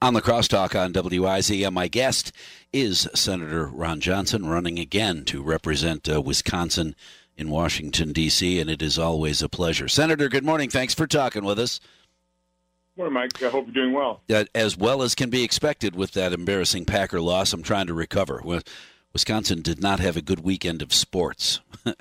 On the crosstalk on WIZM, my guest is Senator Ron Johnson, running again to represent uh, Wisconsin in Washington, D.C., and it is always a pleasure. Senator, good morning. Thanks for talking with us. Morning, Mike. I hope you're doing well. Uh, as well as can be expected with that embarrassing Packer loss, I'm trying to recover. Wisconsin did not have a good weekend of sports. so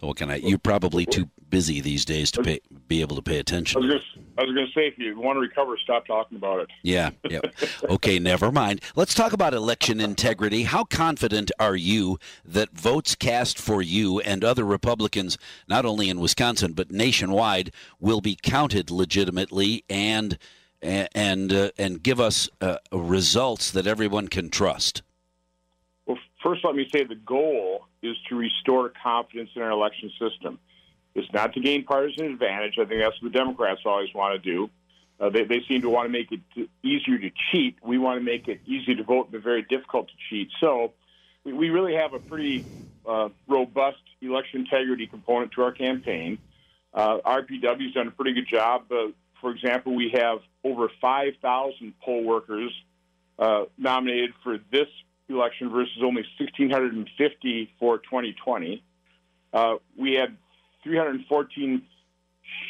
what can I? You're probably too busy these days to pay, be able to pay attention. I was going to say, if you want to recover, stop talking about it. Yeah, yeah. Okay, never mind. Let's talk about election integrity. How confident are you that votes cast for you and other Republicans, not only in Wisconsin but nationwide, will be counted legitimately and and uh, and give us uh, results that everyone can trust? Well, first, let me say the goal is to restore confidence in our election system. It's not to gain partisan advantage. I think that's what the Democrats always want to do. Uh, they, they seem to want to make it easier to cheat. We want to make it easy to vote, but very difficult to cheat. So we, we really have a pretty uh, robust election integrity component to our campaign. Uh, RPW's done a pretty good job. Uh, for example, we have over 5,000 poll workers uh, nominated for this election versus only 1,650 for 2020. Uh, we had 314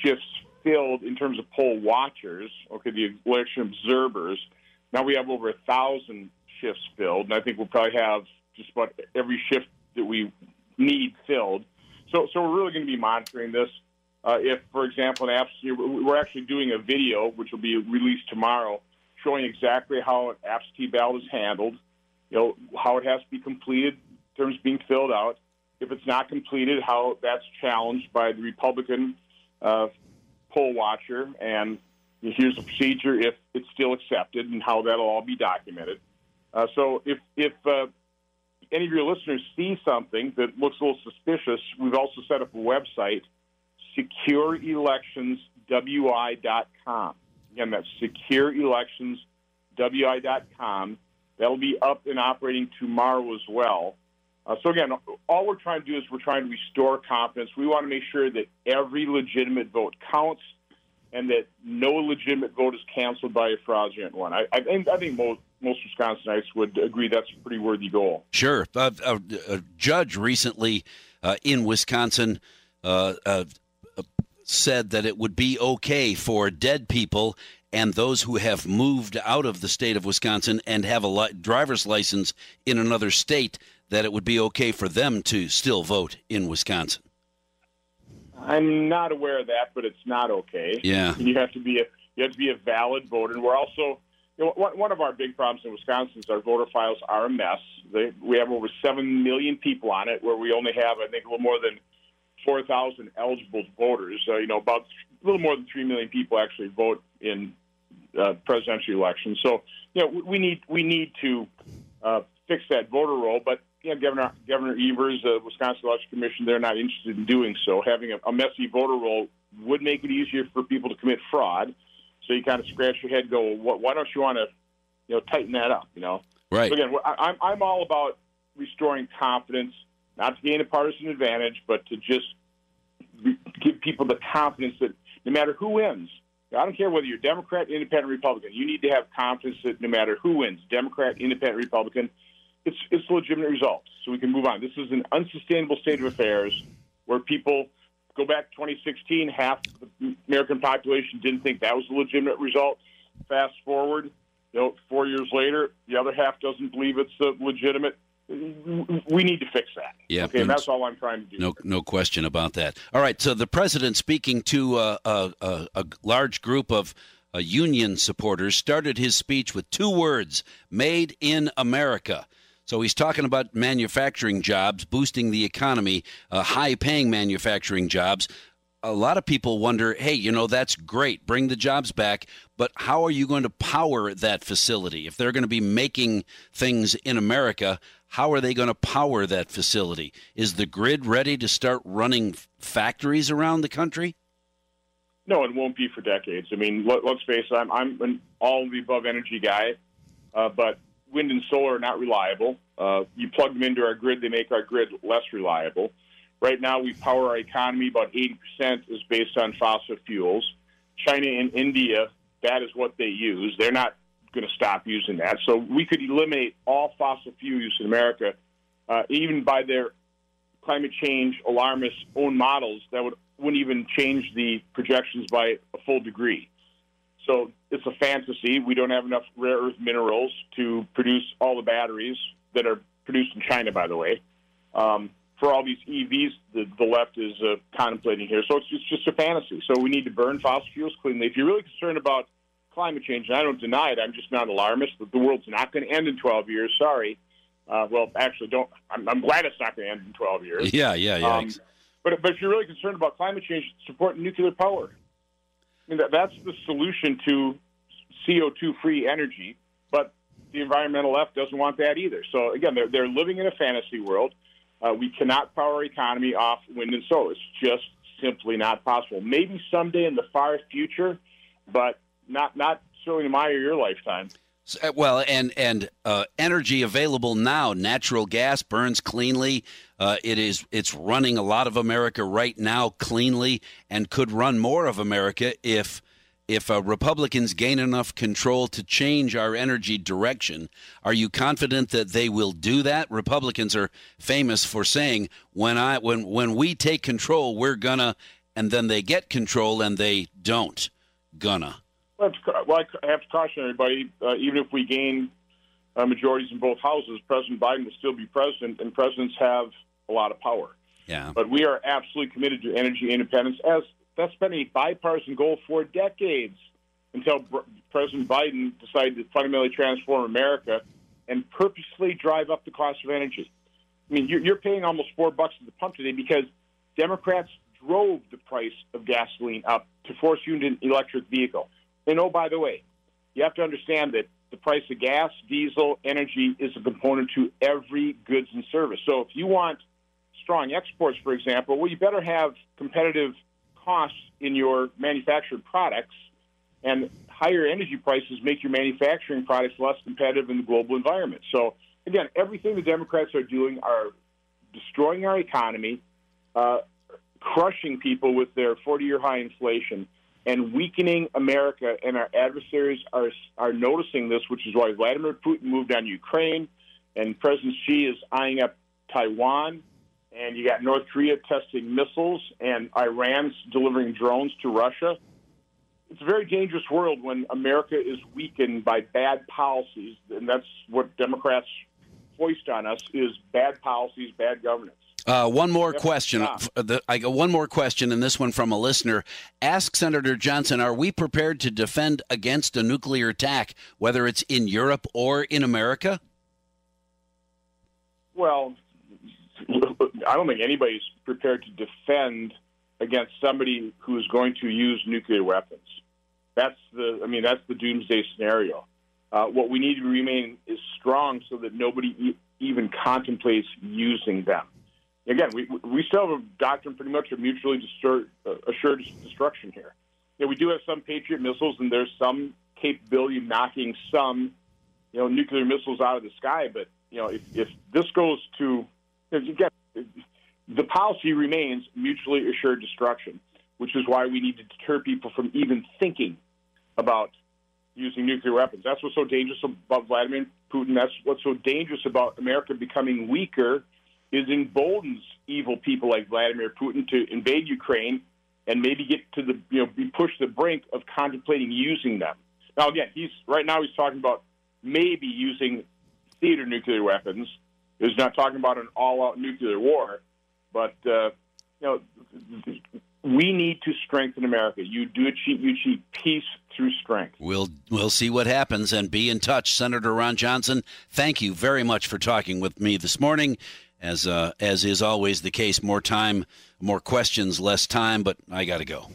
shifts filled in terms of poll watchers, okay, the election observers. Now we have over a thousand shifts filled, and I think we'll probably have just about every shift that we need filled. So, so we're really going to be monitoring this. Uh, if, for example, an absentee, we're actually doing a video which will be released tomorrow, showing exactly how an absentee ballot is handled, you know, how it has to be completed terms being filled out, if it's not completed, how that's challenged by the Republican uh, poll watcher, and here's the procedure if it's still accepted, and how that'll all be documented. Uh, so if if uh, any of your listeners see something that looks a little suspicious, we've also set up a website, secureelectionswi.com. Again, that's secureelectionswi.com. That'll be up and operating tomorrow as well. Uh, so again, all we're trying to do is we're trying to restore confidence. We want to make sure that every legitimate vote counts, and that no legitimate vote is canceled by a fraudulent one. I, I, I think most most Wisconsinites would agree that's a pretty worthy goal. Sure, a, a, a judge recently uh, in Wisconsin uh, uh, said that it would be okay for dead people and those who have moved out of the state of Wisconsin and have a li- driver's license in another state that it would be okay for them to still vote in Wisconsin? I'm not aware of that, but it's not okay. Yeah, you have to be a you have to be a valid voter, and we're also you know, one, of our big problems in Wisconsin is our voter files are a mess. They, we have over seven million people on it, where we only have I think a little more than four thousand eligible voters. Uh, you know, about a little more than three million people actually vote in uh, presidential elections. So you know, we need we need to uh, fix that voter roll, but you know, Governor Governor Evers, the Wisconsin Election Commission, they're not interested in doing so. Having a, a messy voter roll would make it easier for people to commit fraud. So you kind of scratch your head, go, well, why don't you want to, you know, tighten that up? You know, right? So again, I'm I'm all about restoring confidence, not to gain a partisan advantage, but to just give people the confidence that no matter who wins, I don't care whether you're Democrat, Independent, Republican. You need to have confidence that no matter who wins, Democrat, Independent, Republican, it's it's legitimate results. So we can move on. This is an unsustainable state of affairs where people go back to 2016, half the American population didn't think that was a legitimate result. Fast forward, you know, four years later, the other half doesn't believe it's a legitimate. We need to fix that. Yeah, okay, and that's all I'm trying to do. No, no question about that. All right, so the president speaking to a, a, a large group of uh, union supporters started his speech with two words: "Made in America." So he's talking about manufacturing jobs, boosting the economy, uh, high paying manufacturing jobs. A lot of people wonder, hey, you know, that's great. Bring the jobs back. But how are you going to power that facility? If they're going to be making things in America, how are they going to power that facility? Is the grid ready to start running factories around the country? No, it won't be for decades. I mean, let, us face it, I'm, I'm an all the above energy guy, uh, but wind and solar are not reliable. Uh, you plug them into our grid, they make our grid less reliable. Right now, we power our economy. About 80% is based on fossil fuels. China and India, that is what they use. They're not going to stop using that. So we could eliminate all fossil fuel use in America, uh, even by their climate change alarmist own models that would wouldn't even change the projections by a full degree. So it's a fantasy. We don't have enough rare earth minerals to produce all the batteries that are produced in China, by the way. Um, for all these EVs the, the left is uh, contemplating here. So it's just, just a fantasy. So we need to burn fossil fuels cleanly. If you're really concerned about climate change, and I don't deny it, I'm just not alarmist. The world's not going to end in 12 years. Sorry. Uh, well, actually, don't. I'm, I'm, glad it's not going to end in 12 years. Yeah, yeah, yeah. Um, but but if you're really concerned about climate change, support nuclear power. Mean, that, that's the solution to CO2 free energy. But the environmental left doesn't want that either. So again, they're they're living in a fantasy world. Uh, we cannot power our economy off wind and solar. It's just simply not possible. Maybe someday in the far future, but not not certainly in my or your lifetime. Uh, well, and and uh, energy available now. Natural gas burns cleanly. Uh, it is it's running a lot of America right now cleanly, and could run more of America if if uh, Republicans gain enough control to change our energy direction. Are you confident that they will do that? Republicans are famous for saying when I when when we take control, we're gonna, and then they get control and they don't. Gonna. Well, I have to caution everybody. Uh, even if we gain uh, majorities in both houses, President Biden will still be president, and presidents have a lot of power. Yeah. But we are absolutely committed to energy independence, as that's been a bipartisan goal for decades until President Biden decided to fundamentally transform America and purposely drive up the cost of energy. I mean, you're, you're paying almost four bucks at the pump today because Democrats drove the price of gasoline up to force you into an electric vehicle. And oh, by the way, you have to understand that the price of gas, diesel, energy is a component to every goods and service. So if you want strong exports, for example, well, you better have competitive costs in your manufactured products, and higher energy prices make your manufacturing products less competitive in the global environment. So again, everything the Democrats are doing are destroying our economy, uh, crushing people with their 40-year high inflation and weakening America. And our adversaries are are noticing this, which is why Vladimir Putin moved on Ukraine, and President Xi is eyeing up Taiwan. And you got North Korea testing missiles, and Iran's delivering drones to Russia. It's a very dangerous world when America is weakened by bad policies, and that's what Democrats foist on us: is bad policies, bad governance. Uh, one more question. I got one more question, and this one from a listener. Ask Senator Johnson: Are we prepared to defend against a nuclear attack, whether it's in Europe or in America? Well, I don't think anybody's prepared to defend against somebody who is going to use nuclear weapons. That's the. I mean, that's the doomsday scenario. Uh, what we need to remain is strong so that nobody e- even contemplates using them again, we we still have a doctrine pretty much of mutually distur- uh, assured destruction here. You know, we do have some Patriot missiles, and there's some capability of knocking some, you know, nuclear missiles out of the sky. But you know, if, if this goes to again, the policy remains mutually assured destruction, which is why we need to deter people from even thinking about using nuclear weapons. That's what's so dangerous about Vladimir Putin. That's what's so dangerous about America becoming weaker is emboldens evil people like Vladimir Putin to invade Ukraine and maybe get to the you know be pushed to the brink of contemplating using them. Now again, he's right now he's talking about maybe using theater nuclear weapons. He's not talking about an all-out nuclear war, but uh, you know we need to strengthen America. You do achieve you achieve peace through strength. We'll we'll see what happens and be in touch, Senator Ron Johnson. Thank you very much for talking with me this morning as uh, as is always the case. More time, more questions, less time. But I got to go.